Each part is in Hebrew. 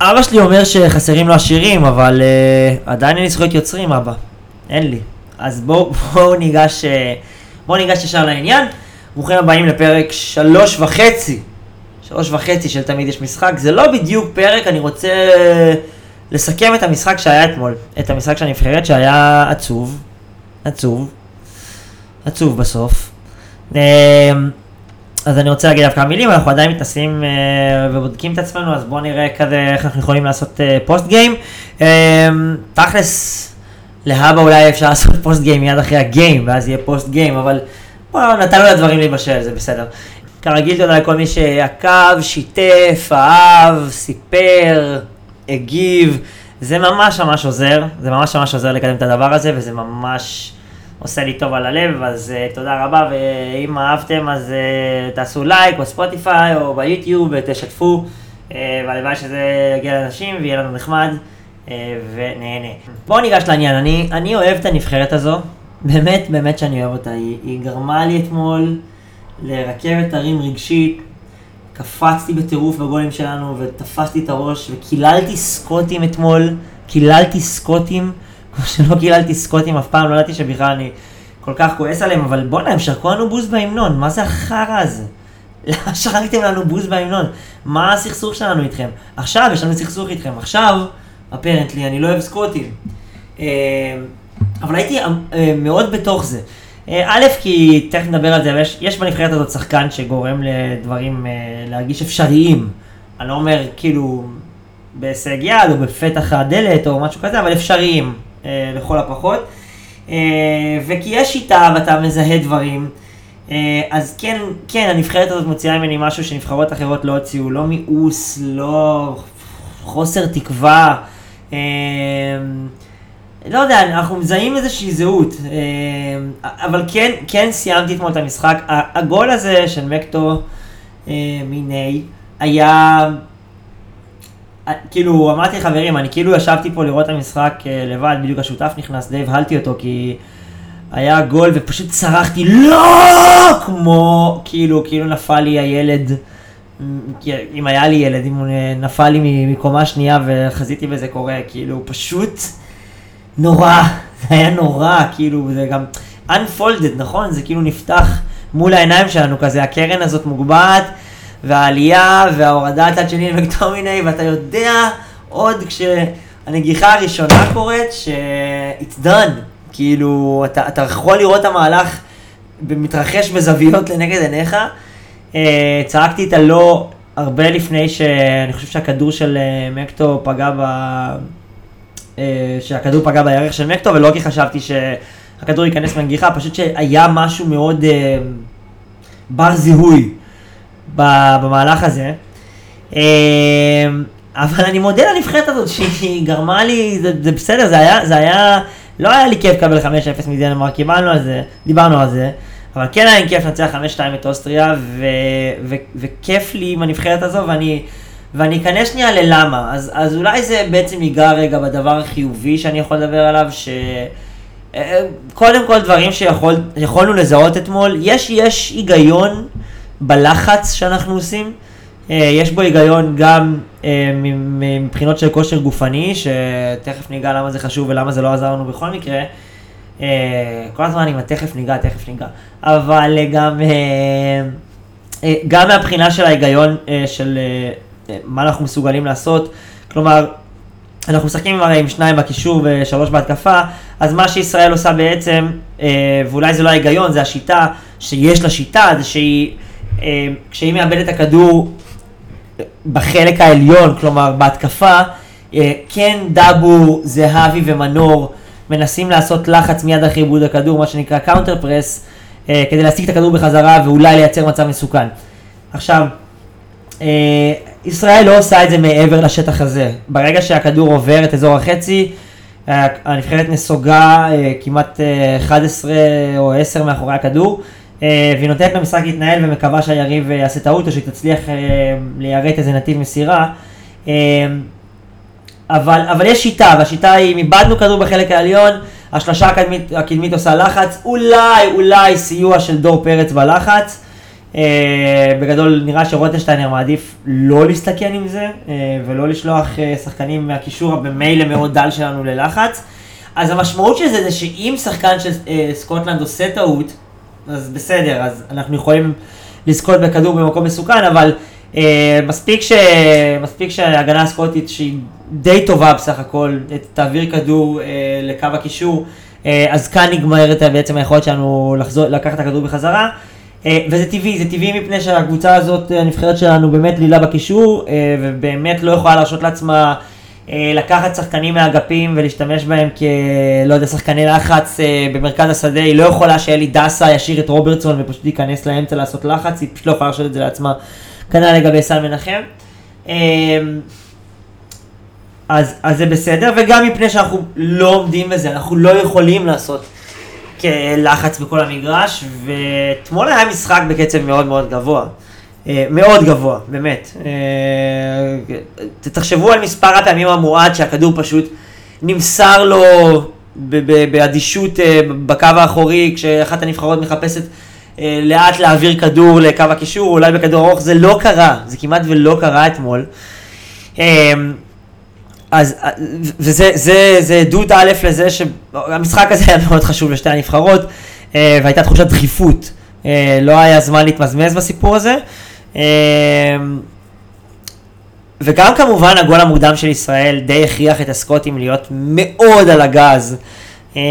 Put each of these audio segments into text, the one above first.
אבא שלי אומר שחסרים לו השירים, אבל uh, עדיין אין לי זכויות יוצרים, אבא. אין לי. אז בואו בוא ניגש, uh, בואו ניגש ישר לעניין. ברוכים הבאים לפרק שלוש וחצי. שלוש וחצי של תמיד יש משחק. זה לא בדיוק פרק, אני רוצה לסכם את המשחק שהיה אתמול. את המשחק של הנבחרת שהיה עצוב. עצוב. עצוב בסוף. Uh, אז אני רוצה להגיד עליו כמה מילים, אנחנו עדיין מתנסים uh, ובודקים את עצמנו, אז בואו נראה כזה איך אנחנו יכולים לעשות uh, post game. Uh, תכלס, להבא אולי אפשר לעשות post game מיד אחרי ה game, ואז יהיה post game, אבל בואו ניתן לדברים להיבשל, זה בסדר. כרגיל תודה לכל מי שעקב, שיתף, אהב, סיפר, הגיב, זה ממש ממש עוזר, זה ממש ממש עוזר לקדם את הדבר הזה, וזה ממש... עושה לי טוב על הלב, אז uh, תודה רבה, ואם אהבתם אז uh, תעשו לייק בספוטיפיי או ביוטיוב ותשתפו, uh, והלוואי שזה יגיע לאנשים ויהיה לנו נחמד uh, ונהנה. בואו ניגש לעניין, אני, אני אוהב את הנבחרת הזו, באמת באמת שאני אוהב אותה, היא, היא גרמה לי אתמול לרכבת הרים רגשית, קפצתי בטירוף בגולים שלנו ותפסתי את הראש וקיללתי סקוטים אתמול, קיללתי סקוטים. שלא קיללתי סקוטים אף פעם, לא ידעתי שבכלל אני כל כך כועס עליהם, אבל בואנה, הם שרקו לנו בוז בהמנון, מה זה החרא הזה? למה שרקתם לנו בוז בהמנון? מה הסכסוך שלנו איתכם? עכשיו יש לנו סכסוך איתכם, עכשיו, אפרנטלי, אני לא אוהב סקוטים. אה, אבל הייתי אה, מאוד בתוך זה. אה, א', כי תכף נדבר על זה, אבל יש, יש בנבחרת הזאת שחקן שגורם לדברים להרגיש אפשריים. אני לא אומר כאילו בהישג יד או בפתח הדלת או משהו כזה, אבל אפשריים. אה, לכל הפחות. אה, וכי יש שיטה ואתה מזהה דברים, אה, אז כן, כן, הנבחרת הזאת מוציאה ממני משהו שנבחרות אחרות לא הוציאו, לא מיאוס, לא חוסר תקווה. לא יודע, אנחנו מזהים איזושהי זהות, אבל כן, כן סיימתי אתמול את המשחק. הגול הזה של מקטו מיני היה כאילו, אמרתי חברים, אני כאילו ישבתי פה לראות את המשחק אה, לבד, בדיוק השותף נכנס די הבהלתי אותו, כי היה גול ופשוט צרחתי לא! כמו, כאילו, כאילו נפל לי הילד, אם היה לי ילד, אם הוא נפל לי מקומה שנייה וחזיתי וזה קורה, כאילו, פשוט נורא, זה היה נורא, כאילו, זה גם unfolded, נכון? זה כאילו נפתח מול העיניים שלנו כזה, הקרן הזאת מוגבעת. והעלייה וההורדה הצד שני למקטומיני, ואתה יודע עוד כשהנגיחה הראשונה קורית, ש- it's done. כאילו, אתה, אתה יכול לראות את המהלך מתרחש בזוויות לנגד עיניך. Uh, צעקתי את הלא הרבה לפני שאני חושב שהכדור של uh, מקטו פגע ב... Uh, שהכדור פגע בירך של מקטו, ולא כי חשבתי שהכדור ייכנס מהנגיחה, פשוט שהיה משהו מאוד בר זיהוי במהלך הזה. אמ, אבל אני מודה לנבחרת הזאת שהיא גרמה לי, זה, זה בסדר, זה היה, זה היה, לא היה לי כיף לקבל 5-0 מדנמרק, קיבלנו על זה, דיברנו על זה, אבל כן היה לי כיף לנצח 5-2 את אוסטריה, ו, ו, וכיף לי עם הנבחרת הזו, ואני, ואני אכנס שנייה ללמה, אז, אז אולי זה בעצם ייגע רגע בדבר החיובי שאני יכול לדבר עליו, ש... אה, קודם כל דברים שיכולנו לזהות אתמול, יש, יש היגיון בלחץ שאנחנו עושים. אה, יש בו היגיון גם אה, מבחינות של כושר גופני, שתכף ניגע למה זה חשוב ולמה זה לא עזר לנו בכל מקרה. אה, כל הזמן עם התכף ניגע, תכף ניגע. אבל גם, גם מהבחינה של ההיגיון של מה אנחנו מסוגלים לעשות. כלומר, אנחנו משחקים הרי עם שניים בקישור ושלוש בהתקפה, אז מה שישראל עושה בעצם, ואולי זה לא ההיגיון, זה השיטה, שיש לה שיטה, זה שהיא... אה, כשהיא מאבדת את הכדור בחלק העליון, כלומר בהתקפה, אה, כן דאבור, זהבי ומנור מנסים לעשות לחץ מיד אחרי איבוד הכדור, מה שנקרא counter press, אה, כדי להשיג את הכדור בחזרה ואולי לייצר מצב מסוכן. עכשיו, ישראל לא עושה את זה מעבר לשטח הזה. ברגע שהכדור עובר את אזור החצי, הנבחרת נסוגה כמעט 11 או 10 מאחורי הכדור, אה, והיא נותנת למשחק להתנהל ומקווה שהיריב אה, יעשה טעות או שהיא תצליח אה, ליירט איזה נתיב מסירה. אבל, אבל יש שיטה, והשיטה היא, אם איבדנו כדור בחלק העליון, השלושה הקדמית, הקדמית עושה לחץ, אולי, אולי סיוע של דור פרץ בלחץ, בגדול נראה שרוטנשטיינר מעדיף לא להסתכן עם זה ולא לשלוח שחקנים מהקישור במילא מאוד דל שלנו ללחץ. אז המשמעות של זה זה שאם שחקן של סקוטלנד עושה טעות, אז בסדר, אז אנחנו יכולים לזכות בכדור במקום מסוכן, אבל אה, מספיק, ש... מספיק שההגנה הסקוטית שהיא די טובה בסך הכל, תעביר כדור אה, לקו הקישור, אה, אז כאן נגמרת בעצם היכולת שלנו לחזור, לקחת את הכדור בחזרה. אה, וזה טבעי, זה טבעי מפני שהקבוצה הזאת, הנבחרת שלנו באמת דלילה בקישור, אה, ובאמת לא יכולה להרשות לעצמה לקחת שחקנים מהאגפים ולהשתמש בהם כ... לא יודע, שחקני לחץ אה, במרכז השדה, היא לא יכולה שאלי דסה ישאיר את רוברטסון ופשוט ייכנס לאמצע לעשות לחץ, היא פשוט לא יכולה להרשות את זה לעצמה, כנראה לגבי סל מנחם. אה, אז, אז זה בסדר, וגם מפני שאנחנו לא עומדים בזה, אנחנו לא יכולים לעשות לחץ בכל המגרש, ואתמול היה משחק בקצב מאוד מאוד גבוה. אה, מאוד גבוה, באמת. אה, תחשבו על מספר הפעמים המועט שהכדור פשוט נמסר לו באדישות אה, בקו האחורי, כשאחת הנבחרות מחפשת לאט להעביר כדור לקו הקישור, אולי בכדור ארוך, זה לא קרה, זה כמעט ולא קרה אתמול. אז, וזה זה, זה עדות א' לזה שהמשחק הזה היה מאוד חשוב לשתי הנבחרות, והייתה תחושת דחיפות. לא היה זמן להתמזמז בסיפור הזה. אמ, וגם כמובן הגול המוקדם של ישראל די הכריח את הסקוטים להיות מאוד על הגז. אמ,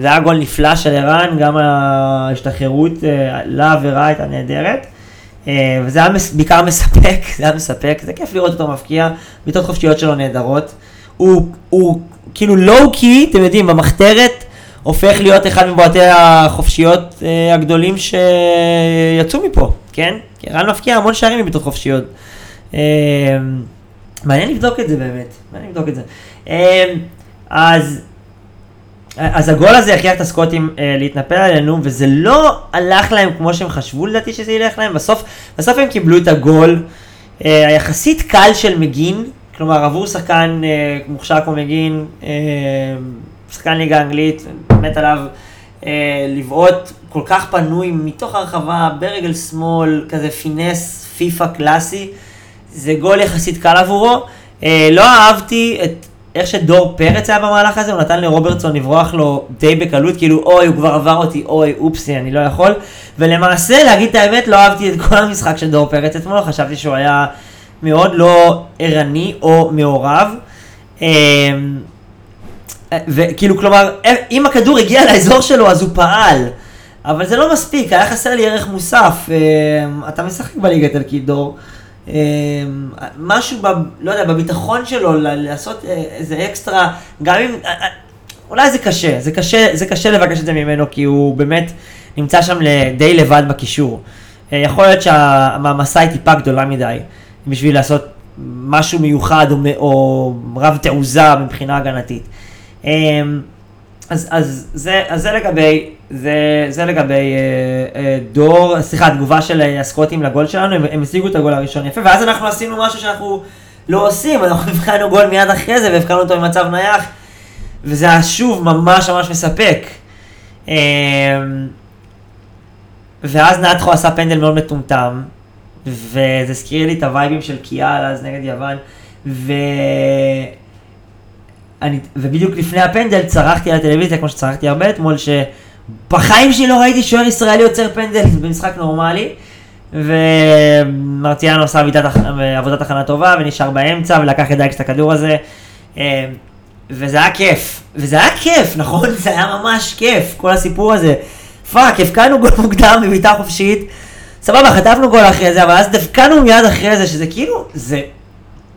זה היה גול נפלא של ערן, גם ההשתחררות אה, לעבירה הייתה נהדרת. אמ, וזה היה בעיקר מספק, זה היה מספק, זה כיף לראות אותו מפקיע, בעיטות חופשיות שלו נהדרות. הוא, הוא כאילו לואו-קי, אתם יודעים, במחתרת הופך להיות אחד מבועטי החופשיות אה, הגדולים שיצאו מפה, כן? רן מפקיע המון שערים מבעיטות חופשיות. אה, מעניין לבדוק את זה באמת, מעניין לבדוק את זה. אה, אז, אז הגול הזה הכריח את הסקוטים אה, להתנפל עלינו, וזה לא הלך להם כמו שהם חשבו לדעתי שזה ילך להם, בסוף, בסוף הם קיבלו את הגול אה, היחסית קל של מגין, כלומר עבור שחקן אה, מוכשר כמו מגין, אה, שחקן ליגה אנגלית, מת עליו אה, לבעוט כל כך פנוי מתוך הרחבה, ברגל שמאל, כזה פינס פיפא קלאסי, זה גול יחסית קל עבורו. אה, לא אהבתי את איך שדור פרץ היה במהלך הזה, הוא נתן לרוברטסון לברוח לו די בקלות, כאילו אוי, הוא כבר עבר אותי, אוי, אופסי, אני לא יכול. ולמעשה, להגיד את האמת, לא אהבתי את כל המשחק של דור פרץ אתמול, חשבתי שהוא היה מאוד לא ערני או מעורב. אה, וכאילו, כלומר, אם הכדור הגיע לאזור שלו, אז הוא פעל. אבל זה לא מספיק, היה חסר לי ערך מוסף. אה, אתה משחק בליגה איטלקית, דור. אה, משהו, ב, לא יודע, בביטחון שלו, לעשות אה, איזה אקסטרה, גם אם... אולי זה קשה, זה קשה, זה קשה לבקש את זה ממנו, כי הוא באמת נמצא שם די לבד בקישור. יכול להיות שהמעמסה היא טיפה גדולה מדי, בשביל לעשות משהו מיוחד או, או רב תעוזה מבחינה הגנתית. אז, אז, זה, אז זה לגבי, זה, זה לגבי אה, אה, דור, סליחה, התגובה של אה, הסקוטים לגול שלנו, הם, הם השיגו את הגול הראשון יפה, ואז אנחנו עשינו משהו שאנחנו לא עושים, אנחנו הבקענו גול מיד אחרי זה והבקענו אותו במצב נייח, וזה היה שוב ממש ממש מספק. אה, ואז נתחו עשה פנדל מאוד מטומטם, וזה הזכיר לי את הווייבים של קיאל אז נגד יוון, ו... אני, ובדיוק לפני הפנדל צרחתי על הטלוויזיה, כמו שצרחתי הרבה אתמול, שבחיים שלי לא ראיתי שוער ישראלי עוצר פנדל במשחק נורמלי. ומרציאנו עשה עבודת הכנה טובה ונשאר באמצע ולקח את דייקס את הכדור הזה. אה, וזה היה כיף, וזה היה כיף, נכון? זה היה ממש כיף, כל הסיפור הזה. fuck, הבקענו גול מוקדם בבעיטה חופשית, סבבה, חטפנו גול אחרי זה, אבל אז דפקנו מיד אחרי זה, שזה כאילו, זה...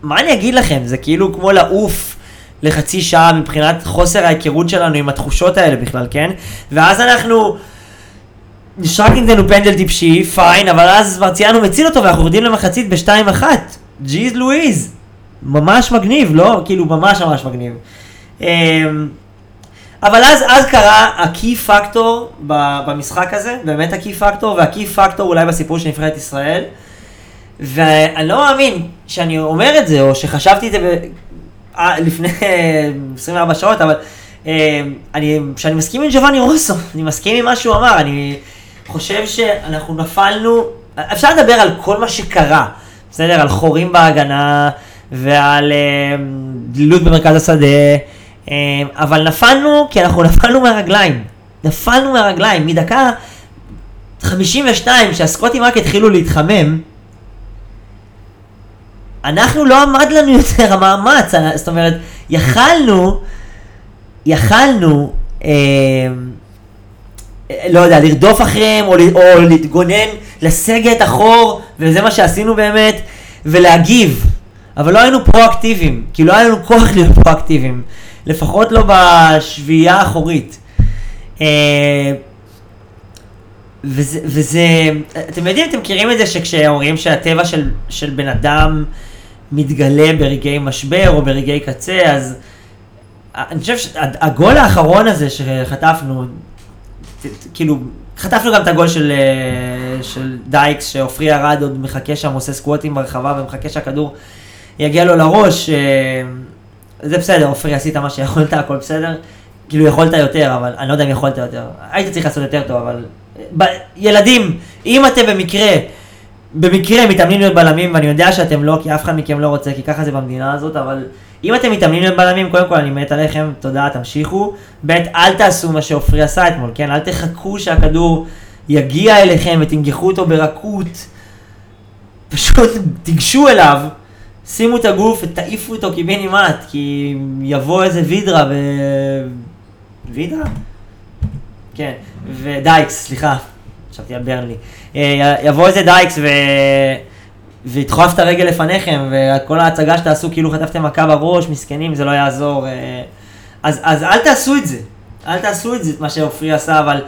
מה אני אגיד לכם? זה כאילו כמו לעוף לחצי שעה מבחינת חוסר ההיכרות שלנו עם התחושות האלה בכלל, כן? ואז אנחנו... נשרק נגדנו פנדל טיפשי, פיין, אבל אז מרציאנו מציל אותו ואנחנו יורדים למחצית בשתיים אחת. ג'יז לואיז. ממש מגניב, לא? כאילו ממש ממש מגניב. אמ, אבל אז, אז קרה ה-key factor במשחק הזה, באמת ה-key factor, וה-key factor אולי בסיפור של נבחרת ישראל. ואני לא מאמין שאני אומר את זה, או שחשבתי את זה לפני 24 שעות, אבל אה, אני, שאני מסכים עם ג'ובאני רוסו, אני מסכים עם מה שהוא אמר, אני חושב שאנחנו נפלנו אפשר לדבר על כל מה שקרה, בסדר? על חורים בהגנה ועל אה, דלילות במרכז השדה, אה, אבל נפלנו כי אנחנו נפלנו מהרגליים. נפלנו מהרגליים. מדקה 52, שהסקוטים רק התחילו להתחמם, אנחנו לא עמד לנו יותר המאמץ, זאת אומרת, יכלנו, יכלנו, אה, לא יודע, לרדוף אחריהם, או, או להתגונן, לסגת אחור, וזה מה שעשינו באמת, ולהגיב. אבל לא היינו פרואקטיביים, כי לא היה לנו כוח להיות פרואקטיביים, לפחות לא בשביעייה האחורית. אה, וזה, וזה, אתם יודעים, אתם מכירים את זה שכשאומרים שהטבע של, של בן אדם מתגלה ברגעי משבר או ברגעי קצה, אז אני חושב שהגול האחרון הזה שחטפנו, כאילו, חטפנו גם את הגול של, אה, של דייקס, שעופרי ירד עוד מחכה שם, עושה סקווטים ברחבה ומחכה שהכדור יגיע לו לראש. אה, זה בסדר, עופרי, עשית מה שיכולת, הכל בסדר. כאילו יכולת יותר, אבל אני לא יודע אם יכולת יותר. היית צריך לעשות יותר טוב, אבל... ב... ילדים, אם אתם במקרה, במקרה מתאמנים להיות בלמים, ואני יודע שאתם לא, כי אף אחד מכם לא רוצה, כי ככה זה במדינה הזאת, אבל אם אתם מתאמנים להיות בלמים, קודם כל אני מת עליכם, תודה, תמשיכו. ב', אל תעשו מה שעופרי עשה אתמול, כן? אל תחכו שהכדור יגיע אליכם ותנגחו אותו ברכות. פשוט תיגשו אליו, שימו את הגוף ותעיפו אותו קיבינימט, כי יבוא איזה וידרה ו... וידרה? כן, ודייקס, סליחה, חשבתי על ברנלי. אה, יבוא איזה דייקס ו... וידחוף את הרגל לפניכם, וכל ההצגה שתעשו כאילו חטפתם מכה בראש, מסכנים, זה לא יעזור. אה. אז, אז אל תעשו את זה. אל תעשו את זה, את מה שעופרי עשה, אבל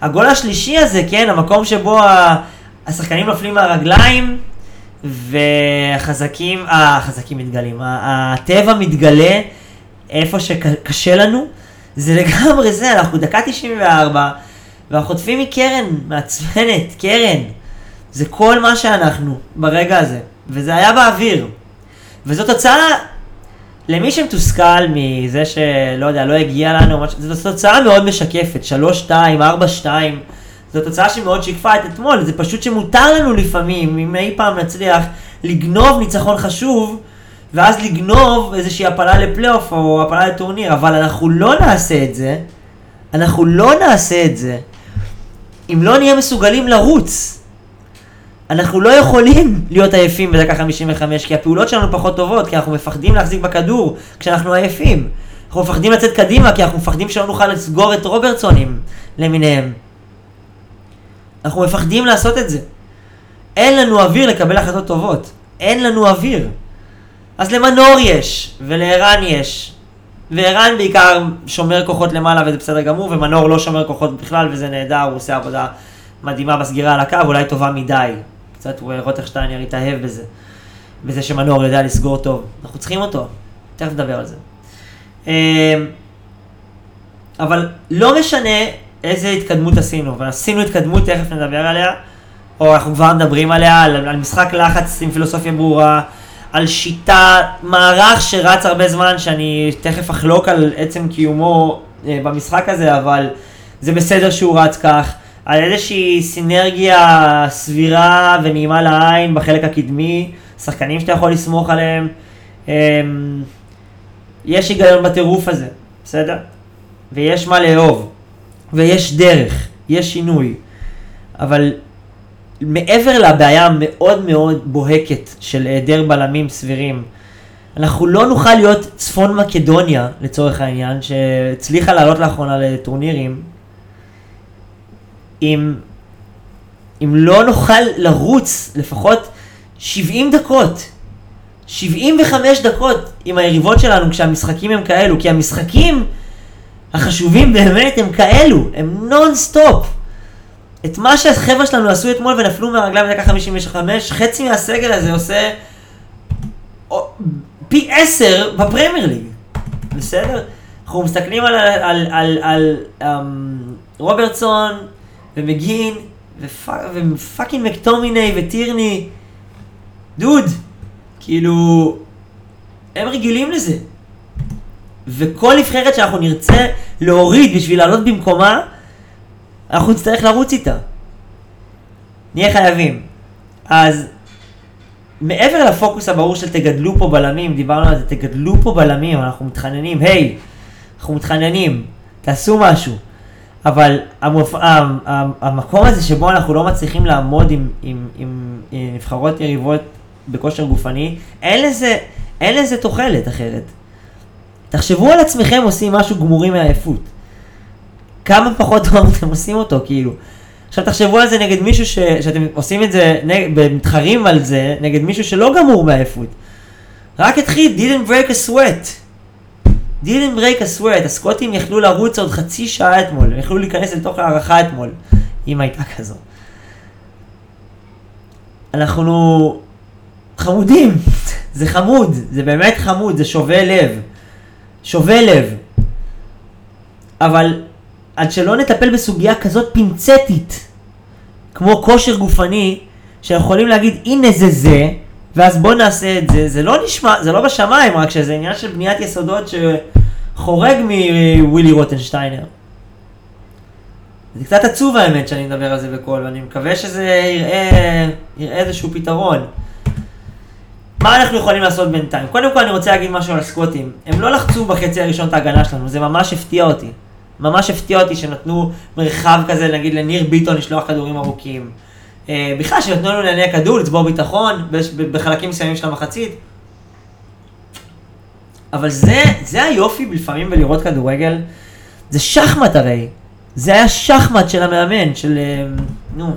הגול השלישי הזה, כן, המקום שבו השחקנים נופלים מהרגליים, והחזקים, אה, החזקים מתגלים, הטבע מתגלה איפה שקשה לנו, זה לגמרי זה, אנחנו דקה 94, ואנחנו חוטפים מקרן, מעצבנת, קרן. זה כל מה שאנחנו ברגע הזה, וזה היה באוויר. וזאת תוצאה, למי שמתוסכל מזה שלא יודע, לא הגיע לנו, זו תוצאה מאוד משקפת, 3-2, 4-2, זו תוצאה שמאוד שיקפה את אתמול, זה פשוט שמותר לנו לפעמים, אם אי פעם נצליח, לגנוב ניצחון חשוב, ואז לגנוב איזושהי הפלה לפלייאוף או הפלה לטורניר, אבל אנחנו לא נעשה את זה, אנחנו לא נעשה את זה, אם לא נהיה מסוגלים לרוץ. אנחנו לא יכולים להיות עייפים בדקה 55, כי הפעולות שלנו פחות טובות, כי אנחנו מפחדים להחזיק בכדור כשאנחנו עייפים. אנחנו מפחדים לצאת קדימה, כי אנחנו מפחדים שלא נוכל לסגור את רוברטסונים למיניהם. אנחנו מפחדים לעשות את זה. אין לנו אוויר לקבל החלטות טובות. אין לנו אוויר. אז למנור יש, ולערן יש. וערן בעיקר שומר כוחות למעלה וזה בסדר גמור, ומנור לא שומר כוחות בכלל וזה נהדר, הוא עושה עבודה מדהימה בסגירה על הקו, אולי טובה מדי. קצת רוטרשטיינר התאהב בזה. בזה שמנור יודע לסגור טוב. אנחנו צריכים אותו, תכף נדבר על זה. אמ, אבל לא משנה איזה התקדמות עשינו, ועשינו התקדמות, תכף נדבר עליה, או אנחנו כבר מדברים עליה, על, על משחק לחץ עם פילוסופיה ברורה, על שיטה, מערך שרץ הרבה זמן, שאני תכף אחלוק על עצם קיומו אה, במשחק הזה, אבל זה בסדר שהוא רץ כך. על איזושהי סינרגיה סבירה ונעימה לעין בחלק הקדמי, שחקנים שאתה יכול לסמוך עליהם. אמ, יש היגיון בטירוף הזה, בסדר? ויש מה לאהוב, ויש דרך, יש שינוי. אבל מעבר לבעיה המאוד מאוד בוהקת של היעדר בלמים סבירים, אנחנו לא נוכל להיות צפון מקדוניה, לצורך העניין, שהצליחה לעלות לאחרונה לטורנירים, אם, אם לא נוכל לרוץ לפחות 70 דקות, 75 דקות עם היריבות שלנו כשהמשחקים הם כאלו, כי המשחקים החשובים באמת הם כאלו, הם נונסטופ. את מה שהחבר'ה שלנו עשו אתמול ונפלו מהרגליים בדקה 55, חצי מהסגל הזה עושה פי עשר בפרמייר ליג, בסדר? אנחנו מסתכלים על, על, על, על, על um, רוברטסון, ומגין, ופאקינג מקטומיני וטירני. דוד, כאילו, הם רגילים לזה. וכל נבחרת שאנחנו נרצה להוריד בשביל לעלות במקומה, אנחנו נצטרך לרוץ איתה. נהיה חייבים. אז מעבר לפוקוס הברור של תגדלו פה בלמים, דיברנו על זה, תגדלו פה בלמים, אנחנו מתחננים, היי, אנחנו מתחננים, תעשו משהו. אבל המופ... המקום הזה שבו אנחנו לא מצליחים לעמוד עם, עם, עם, עם נבחרות יריבות בכושר גופני, אין לזה, אין לזה תוחלת אחרת. תחשבו על עצמכם עושים משהו גמורי מעייפות. כמה פחות טוב אתם עושים אותו, כאילו. עכשיו תחשבו על זה נגד מישהו ש... שאתם עושים את זה, נג... מתחרים על זה, נגד מישהו שלא גמור מעייפות. רק התחיל, didn't break a sweat. didn't break a sweat. הסקוטים יכלו לרוץ עוד חצי שעה אתמול, הם יכלו להיכנס לתוך הערכה אתמול, אם הייתה כזו. אנחנו חמודים, זה חמוד, זה באמת חמוד, זה שובה לב. שובה לב. אבל עד שלא נטפל בסוגיה כזאת פינצטית, כמו כושר גופני, שיכולים להגיד הנה זה זה, ואז בוא נעשה את זה, זה לא נשמע, זה לא בשמיים, רק שזה עניין של בניית יסודות שחורג מווילי רוטנשטיינר. זה קצת עצוב האמת שאני מדבר על זה בקול, ואני מקווה שזה יראה, יראה איזשהו פתרון. מה אנחנו יכולים לעשות בינתיים? קודם כל אני רוצה להגיד משהו על הסקוטים. הם לא לחצו בחצי הראשון את ההגנה שלנו, זה ממש הפתיע אותי. ממש הפתיע אותי שנתנו מרחב כזה, נגיד לניר ביטון לשלוח כדורים ארוכים. אה, בכלל, שנתנו לנו לענייני כדור, לצבור ביטחון בחלקים מסוימים של המחצית. אבל זה, זה היופי לפעמים בלראות כדורגל. זה שחמט הרי. זה היה שחמט של המאמן, של... אה, נו.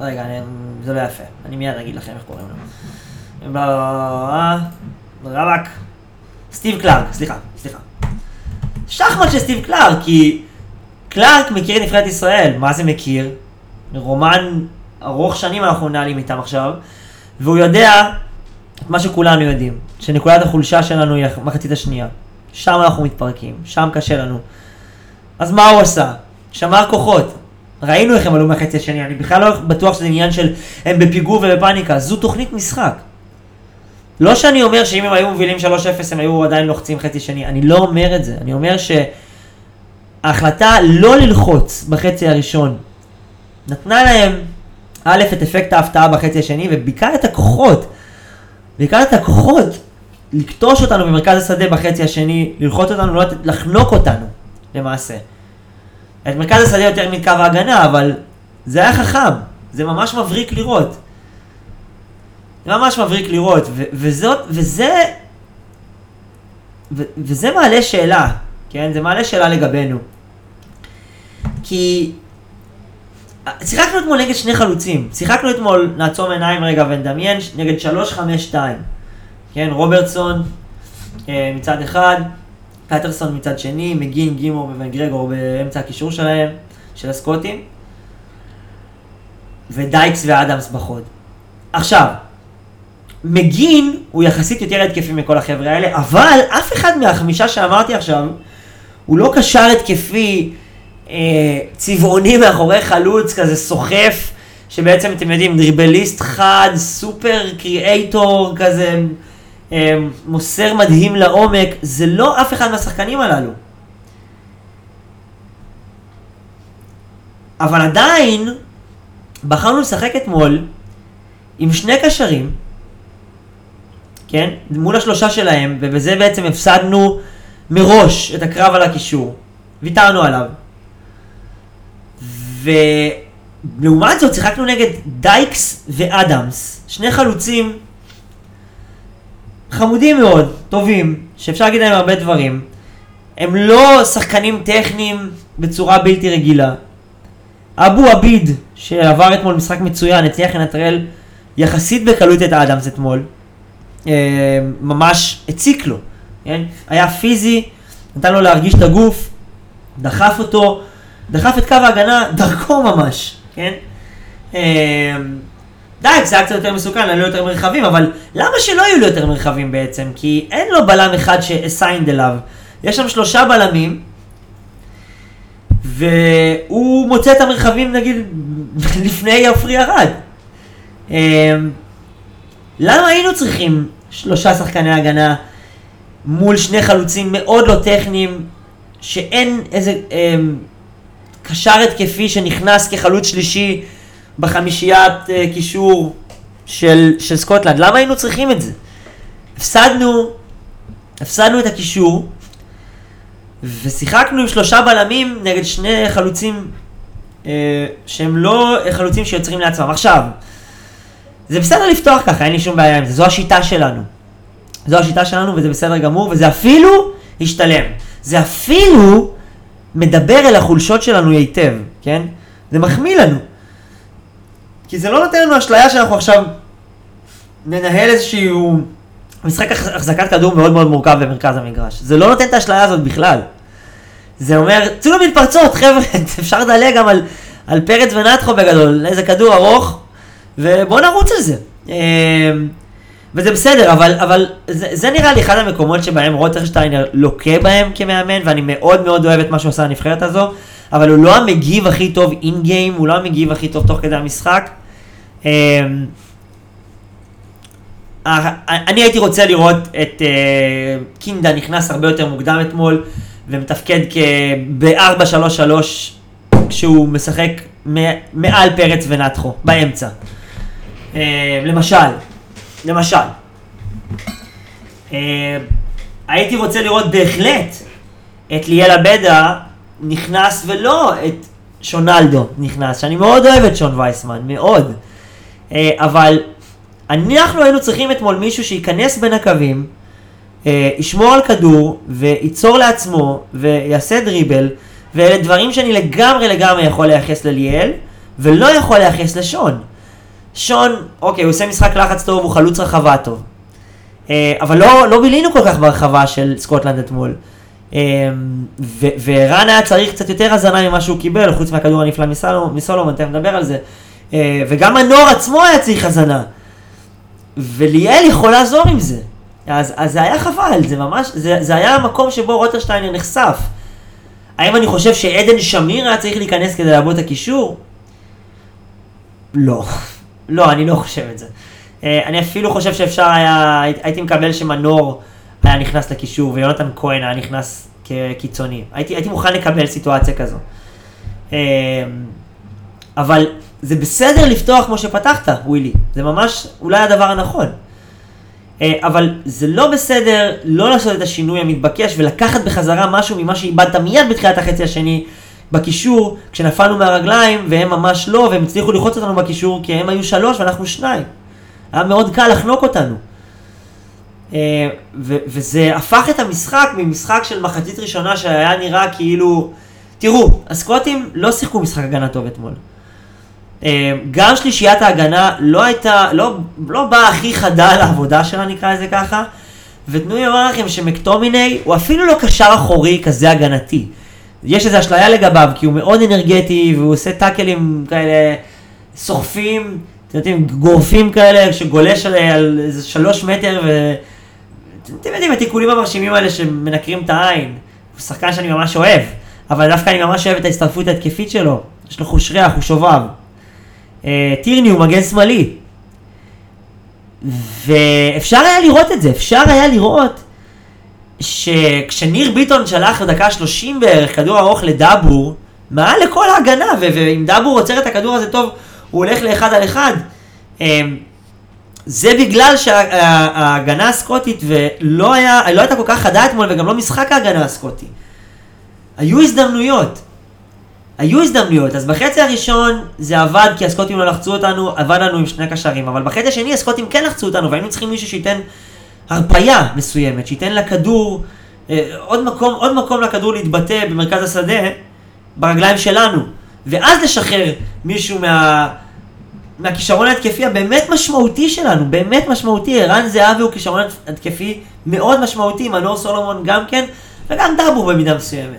רגע, אני, זה לא יפה. אני מיד אגיד לכם איך קוראים לו. רבאק. סטיב קלארק, סליחה, סליחה. שחמט של סטיב קלארק, כי קלארק מכיר את נבחרת ישראל. מה זה מכיר? רומן ארוך שנים אנחנו מנהלים איתם עכשיו, והוא יודע את מה שכולנו יודעים, שנקודת החולשה שלנו היא המחצית השנייה. שם אנחנו מתפרקים, שם קשה לנו. אז מה הוא עשה? שמר כוחות. ראינו איך הם עלו מהחצי השני, אני בכלל לא בטוח שזה עניין של הם בפיגור ובפאניקה, זו תוכנית משחק. לא שאני אומר שאם הם היו מובילים 3-0 הם היו עדיין לוחצים חצי שני, אני לא אומר את זה, אני אומר שההחלטה לא ללחוץ בחצי הראשון נתנה להם א' את אפקט ההפתעה בחצי השני ובעיקר את הכוחות, בעיקר את הכוחות לקטוש אותנו במרכז השדה בחצי השני, ללחוץ אותנו, לא לחנוק אותנו למעשה. את מרכז השדה יותר מקו ההגנה, אבל זה היה חכם, זה ממש מבריק לראות. ממש מבריק לראות, ו- וזאת, וזה, ו- וזה מעלה שאלה, כן? זה מעלה שאלה לגבינו. כי שיחקנו אתמול נגד שני חלוצים. שיחקנו אתמול, נעצום עיניים רגע ונדמיין, נגד 3-5-2. כן, רוברטסון אה, מצד אחד, פטרסון מצד שני, מגין, גימור וגרגור באמצע הקישור שלהם, של הסקוטים. ודייקס ואדמס בחוד. עכשיו, מגין הוא יחסית יותר התקפי מכל החבר'ה האלה, אבל אף אחד מהחמישה שאמרתי עכשיו, הוא לא קשר התקפי אה, צבעוני מאחורי חלוץ, כזה סוחף, שבעצם אתם יודעים, דריבליסט חד, סופר קריאייטור כזה, אה, מוסר מדהים לעומק, זה לא אף אחד מהשחקנים הללו. אבל עדיין, בחרנו לשחק אתמול עם שני קשרים, כן? מול השלושה שלהם, ובזה בעצם הפסדנו מראש את הקרב על הקישור. ויתרנו עליו. ולעומת זאת שיחקנו נגד דייקס ואדמס, שני חלוצים חמודים מאוד, טובים, שאפשר להגיד להם הרבה דברים. הם לא שחקנים טכניים בצורה בלתי רגילה. אבו עביד, שעבר אתמול משחק מצוין, הצליח לנטרל יחסית בקלות את אדמס אתמול. אה, ממש הציק לו, כן? היה פיזי, נתן לו להרגיש את הגוף, דחף אותו, דחף את קו ההגנה דרכו ממש, כן? אמ, די, זה היה קצת יותר מסוכן, היו יותר מרחבים, אבל למה שלא יהיו לו יותר מרחבים בעצם? כי אין לו בלם אחד שאסיינד אליו. יש שם שלושה בלמים, והוא מוצא את המרחבים נגיד לפני עפרי ארד. אמ, למה היינו צריכים שלושה שחקני הגנה מול שני חלוצים מאוד לא טכניים, שאין איזה... אמ, קשר התקפי שנכנס כחלוץ שלישי בחמישיית אה, קישור של, של סקוטלנד. למה היינו צריכים את זה? הפסדנו, הפסדנו את הקישור, ושיחקנו עם שלושה בלמים נגד שני חלוצים אה, שהם לא חלוצים שיוצרים לעצמם. עכשיו, זה בסדר לפתוח ככה, אין לי שום בעיה עם זה, זו השיטה שלנו. זו השיטה שלנו וזה בסדר גמור, וזה אפילו השתלם. זה אפילו מדבר אל החולשות שלנו היטב, כן? זה מחמיא לנו. כי זה לא נותן לנו אשליה שאנחנו עכשיו ננהל איזשהו משחק החזקת כדור מאוד מאוד מורכב במרכז המגרש. זה לא נותן את האשליה הזאת בכלל. זה אומר, צאו לו מתפרצות, חבר'ה, אפשר לדלג גם על, על פרץ ונתחו בגדול, איזה כדור ארוך, ובואו נרוץ על זה. אמ, וזה בסדר, אבל, אבל זה, זה נראה לי אחד המקומות שבהם רוטרשטיינר לוקה בהם כמאמן, ואני מאוד מאוד אוהב את מה שהוא עושה לנבחרת הזו, אבל הוא לא המגיב הכי טוב אין גיים, הוא לא המגיב הכי טוב תוך כדי המשחק. אמ, אני הייתי רוצה לראות את אה, קינדה נכנס הרבה יותר מוקדם אתמול, ומתפקד ב-4-3-3 כשהוא משחק מעל פרץ ונתחו, באמצע. אה, למשל, למשל. אה, הייתי רוצה לראות בהחלט את ליאל עבדה נכנס ולא את שונלדו נכנס, שאני מאוד אוהב את שון וייסמן, מאוד. אה, אבל אנחנו היינו צריכים אתמול מישהו שייכנס בין הקווים, ישמור על כדור וייצור לעצמו ויעשה דריבל, ואלה דברים שאני לגמרי לגמרי יכול לייחס לליאל, ולא יכול לייחס לשון. שון, אוקיי, הוא עושה משחק לחץ טוב, הוא חלוץ רחבה טוב. אה, אבל לא, לא בילינו כל כך ברחבה של סקוטלנד אתמול. אה, ורן היה צריך קצת יותר הזנה ממה שהוא קיבל, חוץ מהכדור הנפלא מסולומון, תכף נדבר על זה. אה, וגם הנוער עצמו היה צריך הזנה. וליאל יכול לעזור עם זה. אז, אז זה היה חבל, זה ממש, זה, זה היה המקום שבו רוטרשטיינר נחשף. האם אני חושב שעדן שמיר היה צריך להיכנס כדי לעבוד את הקישור? לא. לא, אני לא חושב את זה. אה, אני אפילו חושב שאפשר היה, הייתי מקבל שמנור היה נכנס לקישור ויונתן כהן היה נכנס כקיצוני. הייתי, הייתי מוכן לקבל סיטואציה כזו. אה, אבל זה בסדר לפתוח כמו שפתחת, ווילי. זה ממש אולי הדבר הנכון. אה, אבל זה לא בסדר לא לעשות את השינוי המתבקש ולקחת בחזרה משהו ממה שאיבדת מיד בתחילת החצי השני בקישור, כשנפלנו מהרגליים, והם ממש לא, והם הצליחו ללחוץ אותנו בקישור, כי הם היו שלוש ואנחנו שניים. היה מאוד קל לחנוק אותנו. אה, וזה הפך את המשחק ממשחק של מחצית ראשונה שהיה נראה כאילו... תראו, הסקוטים לא שיחקו משחק הגנה טוב אתמול. אה, גם שלישיית ההגנה לא הייתה, לא, לא באה הכי חדה לעבודה שלה נקרא לזה ככה, ותנו לי לומר לכם שמקטומיני הוא אפילו לא קשר אחורי כזה הגנתי. יש איזו אשליה לגביו, כי הוא מאוד אנרגטי, והוא עושה טאקלים כאלה סוחפים, אתם יודעים, גורפים כאלה, שגולש על, איזה שלוש מטר, ו... אתם יודעים, התיקולים המרשימים האלה שמנקרים את העין. הוא שחקן שאני ממש אוהב, אבל דווקא אני ממש אוהב את ההצטרפות ההתקפית שלו. יש לו חוש ריח, הוא שובב. אה, טירני הוא מגן שמאלי. ואפשר היה לראות את זה, אפשר היה לראות שכשניר ביטון שלח לדקה 30 בערך כדור ארוך לדאבור, מעל לכל ההגנה, ואם דאבור עוצר את הכדור הזה טוב, הוא הולך לאחד על אחד. אמ, זה בגלל שההגנה הסקוטית ולא היה, לא הייתה כל כך חדה אתמול וגם לא משחק ההגנה הסקוטי. היו הזדמנויות. היו הזדמנויות, אז בחצי הראשון זה עבד כי הסקוטים לא לחצו אותנו, עבד לנו עם שני קשרים, אבל בחצי השני הסקוטים כן לחצו אותנו והיינו צריכים מישהו שייתן הרפייה מסוימת, שייתן לכדור אה, עוד מקום, עוד מקום לכדור להתבטא במרכז השדה, ברגליים שלנו, ואז לשחרר מישהו מה... מהכישרון ההתקפי הבאמת משמעותי שלנו, באמת משמעותי, ערן זהבי הוא כישרון התקפי מאוד משמעותי, מנור סולומון גם כן, וגם דאבור במידה מסוימת.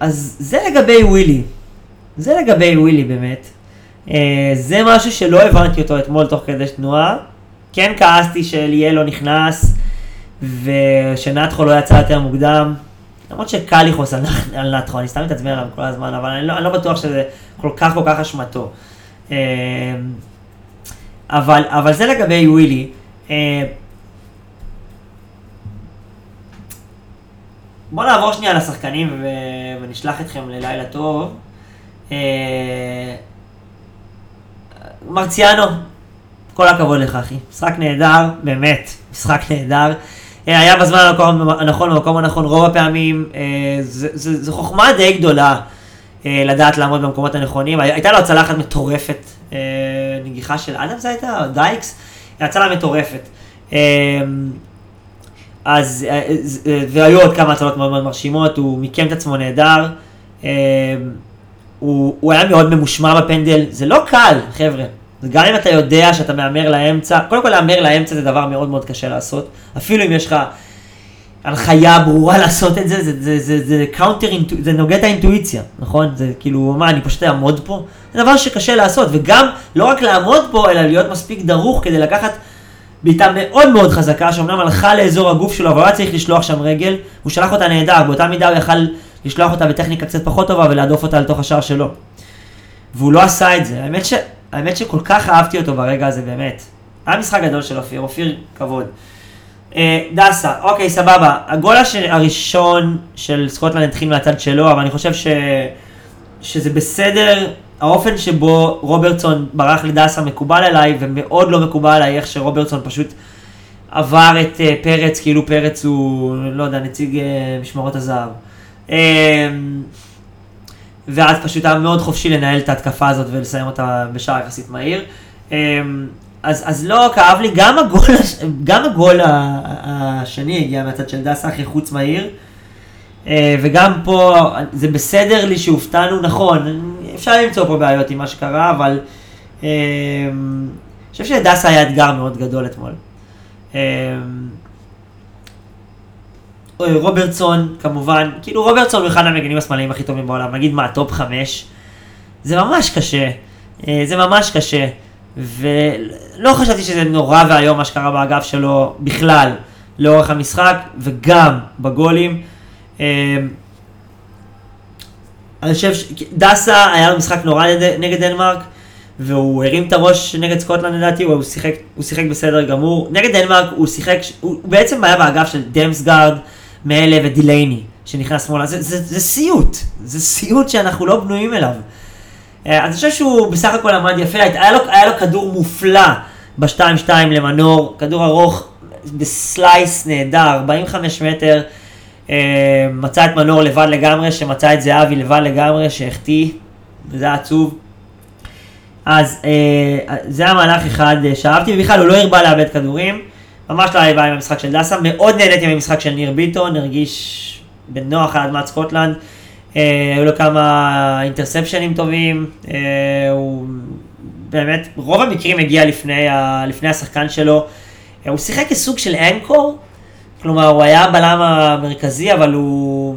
אז זה לגבי ווילי. זה לגבי ווילי באמת. אה, זה משהו שלא הבנתי אותו אתמול תוך כדי תנועה. כן כעסתי שליאל לא נכנס, ושנתחו לא יצא יותר מוקדם. למרות שקל לכעוס על נתחו, אני סתם מתעצבן עליו כל הזמן, אבל אני לא, אני לא בטוח שזה כל כך כל כך אשמתו. אה, אבל, אבל זה לגבי ווילי. אה, בואו נעבור שנייה לשחקנים ונשלח אתכם ללילה טוב. מרציאנו, כל הכבוד לך אחי, משחק נהדר, באמת, משחק נהדר. היה בזמן הנכון, במקום הנכון רוב הפעמים, זו חוכמה די גדולה לדעת לעמוד במקומות הנכונים. הייתה לו הצלה אחת מטורפת, נגיחה של אדם זה הייתה, או דייקס, הצלה מטורפת. אז, והיו עוד כמה הצלות מאוד מאוד מרשימות, הוא מיקם את עצמו נהדר. הוא, הוא היה מאוד ממושמע בפנדל, זה לא קל, חבר'ה. גם אם אתה יודע שאתה מהמר לאמצע, קודם כל להמר לאמצע זה דבר מאוד מאוד קשה לעשות. אפילו אם יש לך הנחיה ברורה לעשות את זה, זה, זה, זה, זה counter, זה נוגד את האינטואיציה, נכון? זה כאילו, מה, אני פשוט אעמוד פה? זה דבר שקשה לעשות, וגם לא רק לעמוד פה, אלא להיות מספיק דרוך כדי לקחת בעיטה מאוד מאוד חזקה, שאומנם הלכה לאזור הגוף שלו, אבל הוא היה צריך לשלוח שם רגל, הוא שלח אותה נהדר, באותה מידה הוא יכל לשלוח אותה בטכניקה קצת פחות טובה ולהדוף אותה לתוך השער שלו. והוא לא עשה את זה. האמת, ש... האמת שכל כך אהבתי אותו ברגע הזה, באמת. היה משחק גדול של אופיר, אופיר כבוד. אה, דסה, אוקיי, סבבה. הגול. הראשון של סקוטלנד התחיל מהצד שלו, אבל אני חושב ש... שזה בסדר. האופן שבו רוברטסון ברח לדסה מקובל עליי, ומאוד לא מקובל עליי איך שרוברטסון פשוט עבר את uh, פרץ, כאילו פרץ הוא, לא יודע, נציג uh, משמרות הזהב. אמ, ואז פשוט היה מאוד חופשי לנהל את ההתקפה הזאת ולסיים אותה בשער יחסית מהיר. אמ, אז, אז לא, כאב לי, גם הגול, גם הגול השני הגיע מהצד של דסה אחרי חוץ מהיר. אה, וגם פה, זה בסדר לי שהופתענו, נכון, אפשר למצוא פה בעיות עם מה שקרה, אבל אמ, אני חושב שלדסה היה אתגר מאוד גדול אתמול. רוברטסון, כמובן, כאילו רוברטסון הוא אחד המגנים השמאליים הכי טובים בעולם, נגיד מה, top חמש? זה ממש קשה, אה, זה ממש קשה, ולא חשבתי שזה נורא ואיום מה שקרה באגף שלו בכלל, לאורך המשחק, וגם בגולים. אה, אני חושב שדסה היה לו משחק נורא נגד דנמרק, והוא הרים את הראש נגד סקוטלנד לדעתי, הוא שיחק, הוא שיחק בסדר גמור. נגד דנמרק הוא שיחק, הוא בעצם היה באגף של דמסגארד, מאלה ודילייני, שנכנס שמאלה, זה, זה, זה סיוט, זה סיוט שאנחנו לא בנויים אליו. אה, אני חושב שהוא בסך הכל עמד יפה, היה לו, היה לו כדור מופלא ב-2-2 למנור, כדור ארוך ב slice נהדר, 45 מטר, אה, מצא את מנור לבד לגמרי, שמצא את זהבי לבד לגמרי, שהחטיא, וזה היה עצוב. אז אה, זה היה מהלך אחד שאהבתי, ובכלל הוא לא הרבה לאבד כדורים. ממש לא היה בעיה עם המשחק של דסה, מאוד נהניתי מהמשחק של ניר ביטון, הרגיש בנוח על אדמת סקוטלנד. אה, היו לו כמה אינטרספשנים טובים, אה, הוא באמת, רוב המקרים הגיע לפני, ה, לפני השחקן שלו. אה, הוא שיחק כסוג של אנקור, כלומר הוא היה הבלם המרכזי, אבל הוא,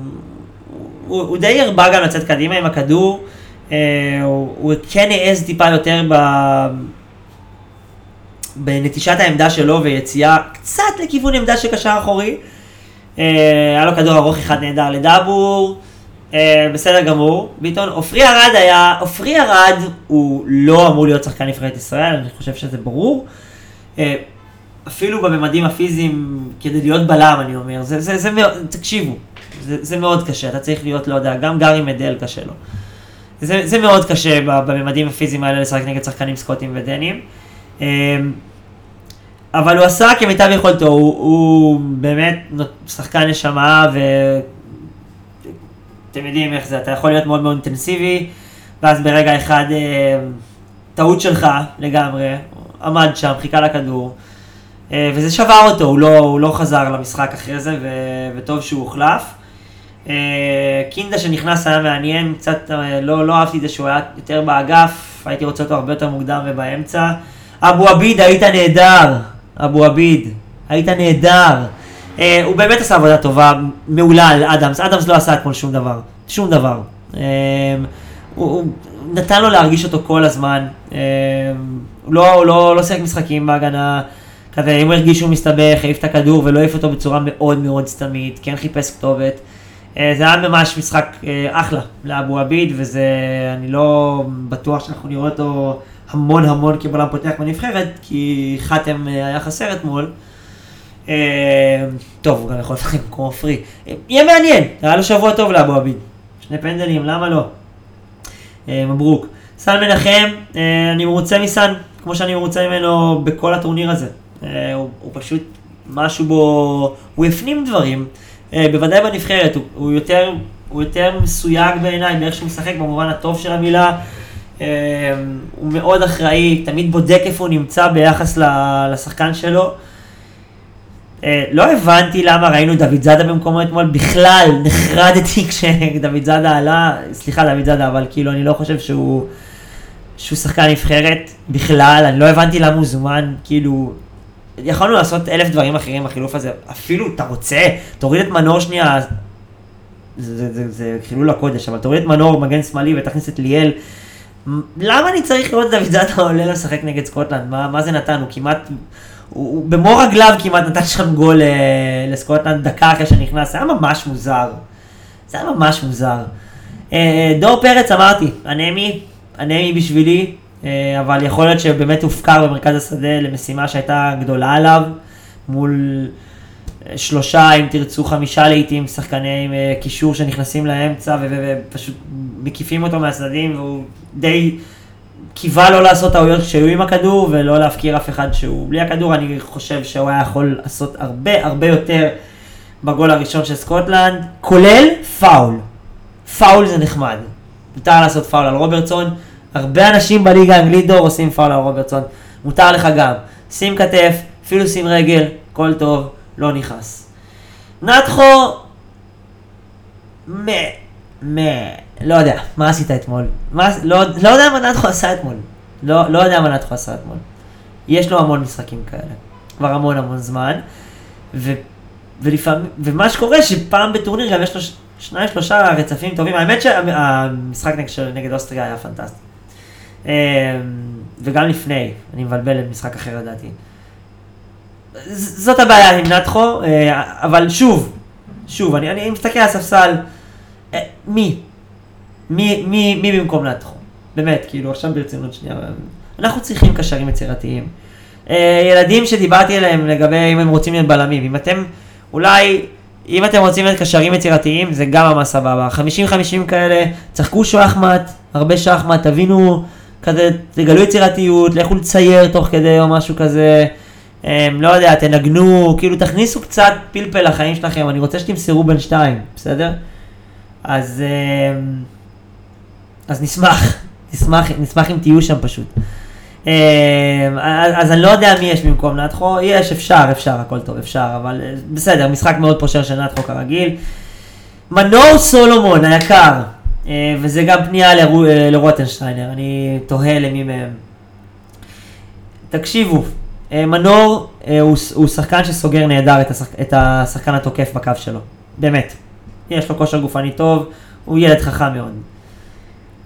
הוא, הוא די הרבה גם לצאת קדימה עם הכדור. הוא, הוא כן העז טיפה יותר ב... בנטישת העמדה שלו ויציאה קצת לכיוון עמדה של קשר אחורי. אה, היה לו כדור ארוך אחד נהדר לדאבור, אה, בסדר גמור. ביטון, עופרי ארד היה, עופרי ארד הוא לא אמור להיות שחקן נבחרת ישראל, אני חושב שזה ברור. אה, אפילו בממדים הפיזיים, כדי להיות בלם, אני אומר, זה, זה, זה מאוד, תקשיבו, זה, זה מאוד קשה, אתה צריך להיות, לא יודע, גם גארי מדל קשה לו. זה, זה מאוד קשה בממדים הפיזיים האלה לשחק נגד שחקנים סקוטים ודנים. אמ, אבל הוא עשה כמיטב יכולתו, הוא, הוא באמת שחקן נשמה ואתם יודעים איך זה, אתה יכול להיות מאוד מאוד אינטנסיבי ואז ברגע אחד אה, טעות שלך לגמרי, עמד שם, חיכה לכדור אה, וזה שבר אותו, הוא לא, הוא לא חזר למשחק אחרי זה ו, וטוב שהוא הוחלף. אה, קינדה שנכנס היה מעניין, קצת לא, לא אהבתי את זה שהוא היה יותר באגף, הייתי רוצה אותו הרבה יותר מוקדם ובאמצע. אבו עביד, היית נהדר. אבו עביד, היית נהדר. אה, הוא באמת עשה עבודה טובה, מעולה על אדמס. אדמס לא עשה אתמול שום דבר. שום דבר. אה, הוא, הוא נתן לו להרגיש אותו כל הזמן. אה, הוא לא, לא, לא שיחק משחקים בהגנה. כזה, אם הוא הרגיש שהוא מסתבך, העיף את הכדור ולא העיף אותו בצורה מאוד מאוד סתמית, כן חיפש כתובת. אה, זה היה ממש משחק אה, אחלה לאבו עביד, וזה, אני לא בטוח שאנחנו נראה אותו המון המון כבלם פותח בנבחרת, כי חתם אה, היה חסר אתמול. אה, טוב, הוא גם יכול לשחק כמו פרי. יהיה מעניין, היה לו שבוע טוב לאבו עביד. שני פנדלים, למה לא? אה, מברוק. סן מנחם, אני מרוצה מסן, כמו שאני מרוצה ממנו בכל הטורניר הזה. הוא, הוא פשוט, משהו בו, הוא הפנים דברים, בוודאי בנבחרת, הוא, הוא, יותר, הוא יותר מסויג בעיניי באיך שהוא משחק במובן הטוב של המילה. אה, הוא מאוד אחראי, תמיד בודק איפה הוא נמצא ביחס לשחקן שלו. אה, לא הבנתי למה ראינו דוד זאדה במקומו אתמול, בכלל נחרדתי כשדוד זאדה עלה, סליחה דוד זאדה, אבל כאילו אני לא חושב שהוא, שהוא שחקן נבחרת בכלל, אני לא הבנתי למה הוא זומן, כאילו, יכולנו לעשות אלף דברים אחרים בחילוף הזה, אפילו אתה רוצה, תוריד את מנור שנייה, זה, זה, זה, זה חילול הקודש, אבל תוריד את מנור מגן שמאלי ותכניס את ליאל. למה אני צריך לראות את דוד זאדה עולה לשחק נגד סקוטלנד? מה, מה זה נתן? הוא כמעט, הוא, הוא במו רגליו כמעט נתן שם גול אה, לסקוטלנד דקה אחרי שנכנס, זה היה ממש מוזר. זה היה ממש מוזר. אה, דור פרץ אמרתי, אנמי, אנמי בשבילי, אה, אבל יכול להיות שבאמת הופקר במרכז השדה למשימה שהייתה גדולה עליו, מול שלושה, אם תרצו חמישה לעיתים, שחקני אה, קישור שנכנסים לאמצע ופשוט מקיפים אותו מהצדדים, והוא די קיווה לא לעשות טעויות כשהיו עם הכדור ולא להפקיר אף אחד שהוא בלי הכדור, אני חושב שהוא היה יכול לעשות הרבה הרבה יותר בגול הראשון של סקוטלנד, כולל פאול. פאול זה נחמד. מותר לעשות פאול על רוברטסון, הרבה אנשים בליגה האנגלית דור עושים פאול על רוברטסון, מותר לך גם. שים כתף, אפילו שים רגל, הכל טוב, לא נכנס. נתחו, מה, מה, לא יודע, מה עשית אתמול? מה, לא, לא יודע מה נתחו עשה אתמול. לא, לא יודע מה נתחו עשה אתמול. יש לו המון משחקים כאלה, כבר המון המון זמן, ו, ולפעמים, ומה שקורה שפעם בטורניר גם יש לו ש- שניים שלושה רצפים טובים, האמת שהמשחק של- נגד אוסטריה היה פנטסטי. אמ, וגם לפני, אני מבלבל למשחק אחר לדעתי. זאת הבעיה עם נתחו, אה, אבל שוב, שוב, אני, אני מסתכל על הספסל, אה, מי? מי, מי, מי במקום נתחו? באמת, כאילו, עכשיו ברצינות שנייה, אנחנו צריכים קשרים יצירתיים. אה, ילדים שדיברתי עליהם לגבי אם הם רוצים להיות בלמים, אם אתם, אולי, אם אתם רוצים להיות קשרים יצירתיים, זה גם ממש סבבה. 50-50 כאלה, צחקו שחמט, הרבה שחמט, תבינו, כזה, תגלו יצירתיות, לכו לצייר תוך כדי או משהו כזה. אמ, לא יודע, תנגנו, כאילו תכניסו קצת פלפל לחיים שלכם, אני רוצה שתמסרו בין שתיים, בסדר? אז, אמ, אז נשמח, נשמח, נשמח אם תהיו שם פשוט. אמ, אז, אז אני לא יודע מי יש במקום נתחו, יש, אפשר, אפשר, הכל טוב, אפשר, אבל אה, בסדר, משחק מאוד פושר של נתחו כרגיל. מנור סולומון היקר, אה, וזה גם פנייה אה, לרוטנשטיינר, אני תוהה למי מהם. תקשיבו, מנור אה, הוא, הוא שחקן שסוגר נהדר את, השחק, את השחקן התוקף בקו שלו, באמת. יש לו כושר גופני טוב, הוא ילד חכם מאוד.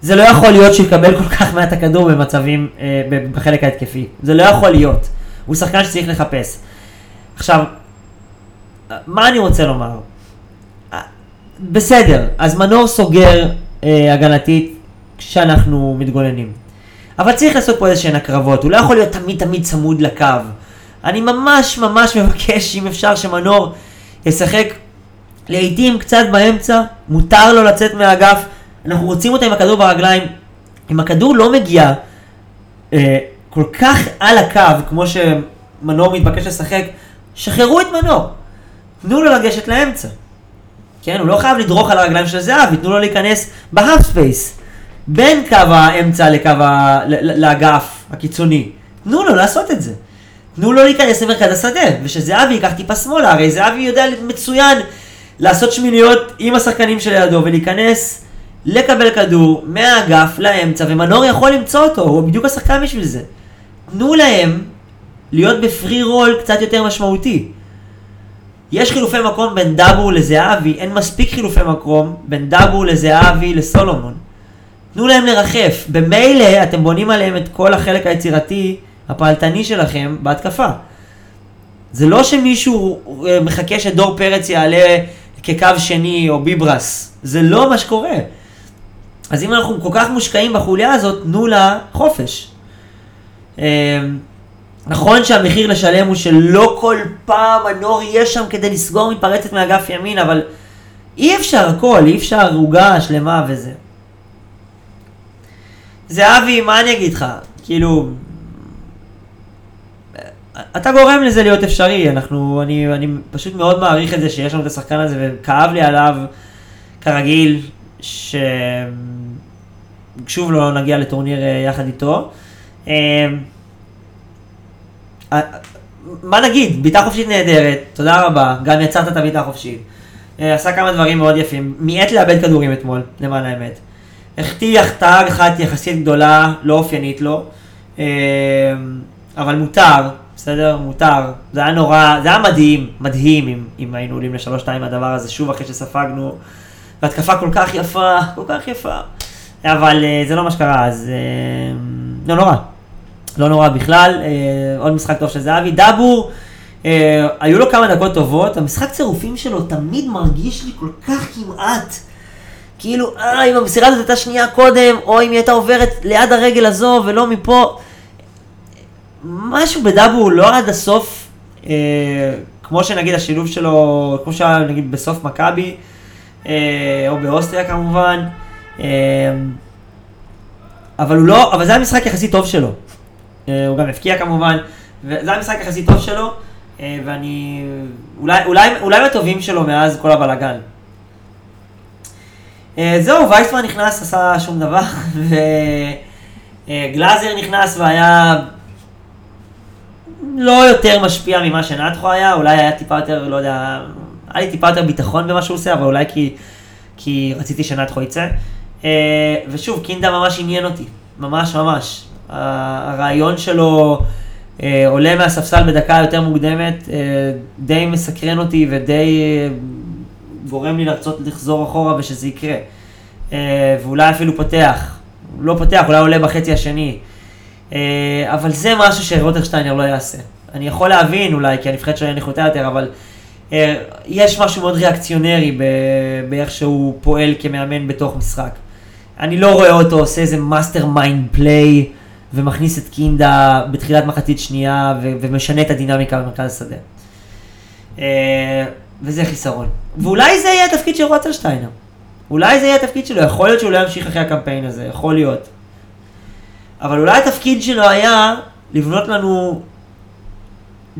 זה לא יכול להיות שהוא יקבל כל כך מעט הכדור במצבים, אה, בחלק ההתקפי. זה לא יכול להיות. הוא שחקן שצריך לחפש. עכשיו, אה, מה אני רוצה לומר? אה, בסדר, אז מנור סוגר אה, הגנתית כשאנחנו מתגוננים. אבל צריך לעשות פה איזה שהן הקרבות, הוא לא יכול להיות תמיד תמיד צמוד לקו. אני ממש ממש מבקש, אם אפשר, שמנור ישחק לעיתים קצת באמצע, מותר לו לצאת מהאגף, אנחנו רוצים אותה עם הכדור ברגליים. אם הכדור לא מגיע אה, כל כך על הקו, כמו שמנור מתבקש לשחק, שחררו את מנור. תנו לו לגשת לאמצע. כן, הוא לא חייב לדרוך על הרגליים של זהבי, תנו לו להיכנס ב half space. בין קו האמצע לקו ה... לאגף הקיצוני. תנו לו לעשות את זה. תנו לו להיכנס למרכז השדה, ושזהבי ייקח טיפה שמאלה, הרי זהבי יודע מצוין לעשות שמיניות עם השחקנים שלידו ולהיכנס, לקבל כדור מהאגף לאמצע, ומנור יכול למצוא אותו, הוא בדיוק השחקן בשביל זה. תנו להם להיות ב free role קצת יותר משמעותי. יש חילופי מקום בין דאבור לזהבי, אין מספיק חילופי מקום בין דאבור לזהבי לסולומון. תנו להם לרחף. במילא אתם בונים עליהם את כל החלק היצירתי, הפעלתני שלכם, בהתקפה. זה לא שמישהו אה, מחכה שדור פרץ יעלה כקו שני או ביברס. זה לא מה שקורה. אז אם אנחנו כל כך מושקעים בחוליה הזאת, תנו לה חופש. אה, נכון שהמחיר לשלם הוא שלא כל פעם הנור יהיה שם כדי לסגור מתפרצת מאגף ימין, אבל אי אפשר הכל, אי אפשר עוגה שלמה וזה. זהבי, מה אני אגיד לך? כאילו... אתה גורם לזה להיות אפשרי, אנחנו, אני, אני פשוט מאוד מעריך את זה שיש לנו את השחקן הזה, וכאב לי עליו, כרגיל, ששוב לא נגיע לטורניר אה, יחד איתו. אה, אה, מה נגיד, בעיטה חופשית נהדרת, תודה רבה, גם יצרת את הבעיטה החופשית. עשה כמה דברים מאוד יפים, מיעט לאבד כדורים אתמול, למען האמת. החטיח תג אחת יחסית גדולה, לא אופיינית לו, אבל מותר, בסדר? מותר. זה היה נורא, זה היה מדהים, מדהים אם, אם היינו עולים לשלוש-שתיים מהדבר הזה, שוב אחרי שספגנו, והתקפה כל כך יפה, כל כך יפה. אבל uh, זה לא מה שקרה, אז uh, לא נורא. לא נורא בכלל, עוד משחק טוב של זהבי. דאבור, היו לו כמה דקות טובות, המשחק צירופים שלו תמיד מרגיש לי כל כך כמעט. כאילו, אה, אם המסירה הזאת הייתה שנייה קודם, או אם היא הייתה עוברת ליד הרגל הזו ולא מפה. משהו בדאבו לא עד הסוף, אה, כמו שנגיד השילוב שלו, כמו שהיה נגיד בסוף מכבי, אה, או באוסטריה כמובן, אה, אבל הוא לא, אבל זה היה משחק יחסית טוב שלו. אה, הוא גם הבקיע כמובן, וזה היה משחק יחסית טוב שלו, אה, ואני, אולי, אולי, אולי מהטובים שלו מאז כל הבלאגן. אה, זהו, וייסמן נכנס, עשה שום דבר, וגלאזר אה, נכנס והיה לא יותר משפיע ממה שנתחו היה, אולי היה טיפה יותר, לא יודע, היה לי טיפה יותר ביטחון במה שהוא עושה, אבל אולי כי, כי רציתי שנתחו יצא. אה, ושוב, קינדה ממש עניין אותי, ממש ממש. הרעיון שלו עולה מהספסל בדקה יותר מוקדמת, די מסקרן אותי ודי גורם לי לרצות לחזור אחורה ושזה יקרה. ואולי אפילו פותח, לא פותח, אולי עולה בחצי השני. אה, אבל זה משהו שרוטנשטיינר לא יעשה. אני יכול להבין אולי, כי הנבחרת שלו נחותה יותר, אבל אה, יש משהו מאוד ריאקציונרי באיך שהוא פועל כמאמן בתוך משחק. אני לא רואה אותו עושה איזה mastermind play ומכניס את קינדה בתחילת מחצית שנייה ו- ומשנה את הדינמיקה במרכז השדה. וזה חיסרון. ואולי זה יהיה התפקיד של רוטנשטיינר. אולי זה יהיה התפקיד שלו, יכול להיות שהוא לא ימשיך אחרי הקמפיין הזה, יכול להיות. אבל אולי התפקיד שלו היה לבנות לנו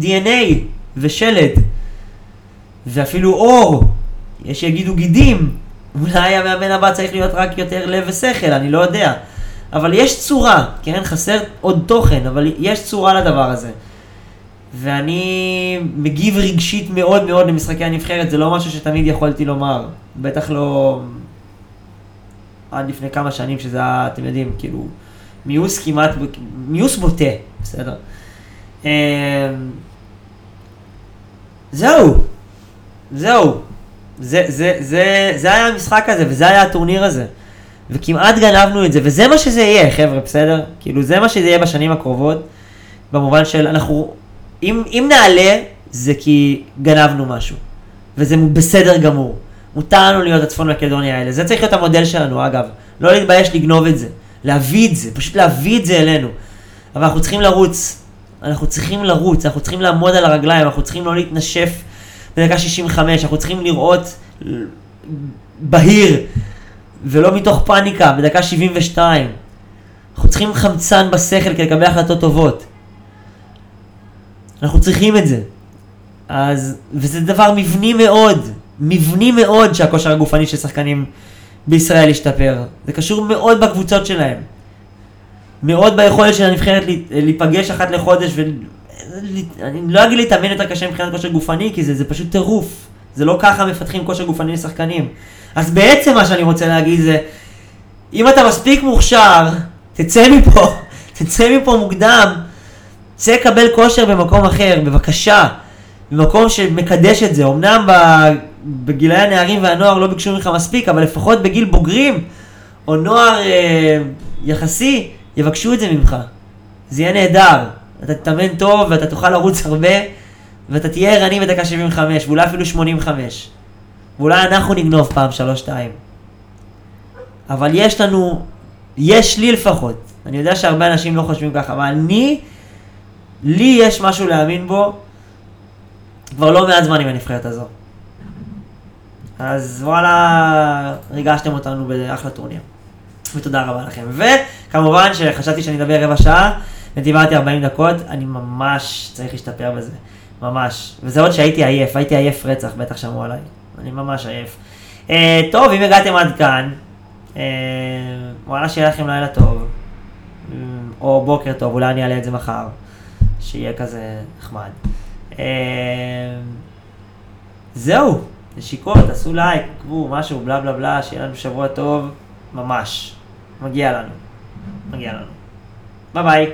DNA ושלד, ואפילו אור, יש שיגידו גידים, אולי המאמן הבא צריך להיות רק יותר לב ושכל, אני לא יודע. אבל יש צורה, כן? חסר עוד תוכן, אבל יש צורה לדבר הזה. ואני מגיב רגשית מאוד מאוד למשחקי הנבחרת, זה לא משהו שתמיד יכולתי לומר. בטח לא עד לפני כמה שנים שזה היה, אתם יודעים, כאילו, מיוס כמעט, מיוס בוטה, בסדר. אמ, זהו, זהו. זה, זה, זה, זה היה המשחק הזה, וזה היה הטורניר הזה. וכמעט גנבנו את זה, וזה מה שזה יהיה, חבר'ה, בסדר? כאילו, זה מה שזה יהיה בשנים הקרובות, במובן של אנחנו, אם, אם נעלה, זה כי גנבנו משהו. וזה בסדר גמור. מותר לנו להיות הצפון מקדוניה האלה. זה צריך להיות המודל שלנו, אגב. לא להתבייש לגנוב את זה. להביא את זה, פשוט להביא את זה אלינו. אבל אנחנו צריכים לרוץ, אנחנו צריכים לרוץ, אנחנו צריכים לעמוד על הרגליים, אנחנו צריכים לא להתנשף בדקה 65, אנחנו צריכים לראות בהיר, ולא מתוך פאניקה, בדקה 72. אנחנו צריכים חמצן בשכל כדי לקבל החלטות טובות. אנחנו צריכים את זה. אז, וזה דבר מבני מאוד, מבני מאוד שהכושר הגופני של שחקנים בישראל ישתפר. זה קשור מאוד בקבוצות שלהם. מאוד ביכולת של הנבחרת להיפגש אחת לחודש ו... אני לא אגיד להתאמן יותר קשה מבחינת כושר גופני, כי זה, זה פשוט טירוף. זה לא ככה מפתחים כושר גופני לשחקנים. אז בעצם מה שאני רוצה להגיד זה, אם אתה מספיק מוכשר, תצא מפה, תצא מפה מוקדם, צא קבל כושר במקום אחר, בבקשה. במקום שמקדש את זה. אמנם בגילאי הנערים והנוער לא ביקשו ממך מספיק, אבל לפחות בגיל בוגרים, או נוער אה, יחסי, יבקשו את זה ממך. זה יהיה נהדר. אתה תתאמן טוב ואתה תוכל לרוץ הרבה, ואתה תהיה ערני בדקה 75, ואולי אפילו 85. ואולי אנחנו נגנוב פעם 3-2. אבל יש לנו, יש לי לפחות, אני יודע שהרבה אנשים לא חושבים ככה, אבל אני, לי יש משהו להאמין בו, כבר לא מעט זמן עם הנבחרת הזו. אז וואלה, ריגשתם אותנו באחלה טורניר. ותודה רבה לכם. וכמובן שחשבתי שאני אדבר רבע שעה, ודיברתי 40 דקות, אני ממש צריך להשתפר בזה. ממש. וזה עוד שהייתי עייף, הייתי עייף רצח, בטח שמעו עליי. אני ממש עייף. Uh, טוב, אם הגעתם עד כאן, uh, וואלה, שיהיה לכם לילה טוב. Mm, או בוקר טוב, אולי אני אעלה את זה מחר. שיהיה כזה נחמד. Uh, זהו, נשיקות, תעשו לייק, עקבו, משהו, בלה בלה בלה, שיהיה לנו שבוע טוב, ממש. מגיע לנו. מגיע לנו. ביי ביי.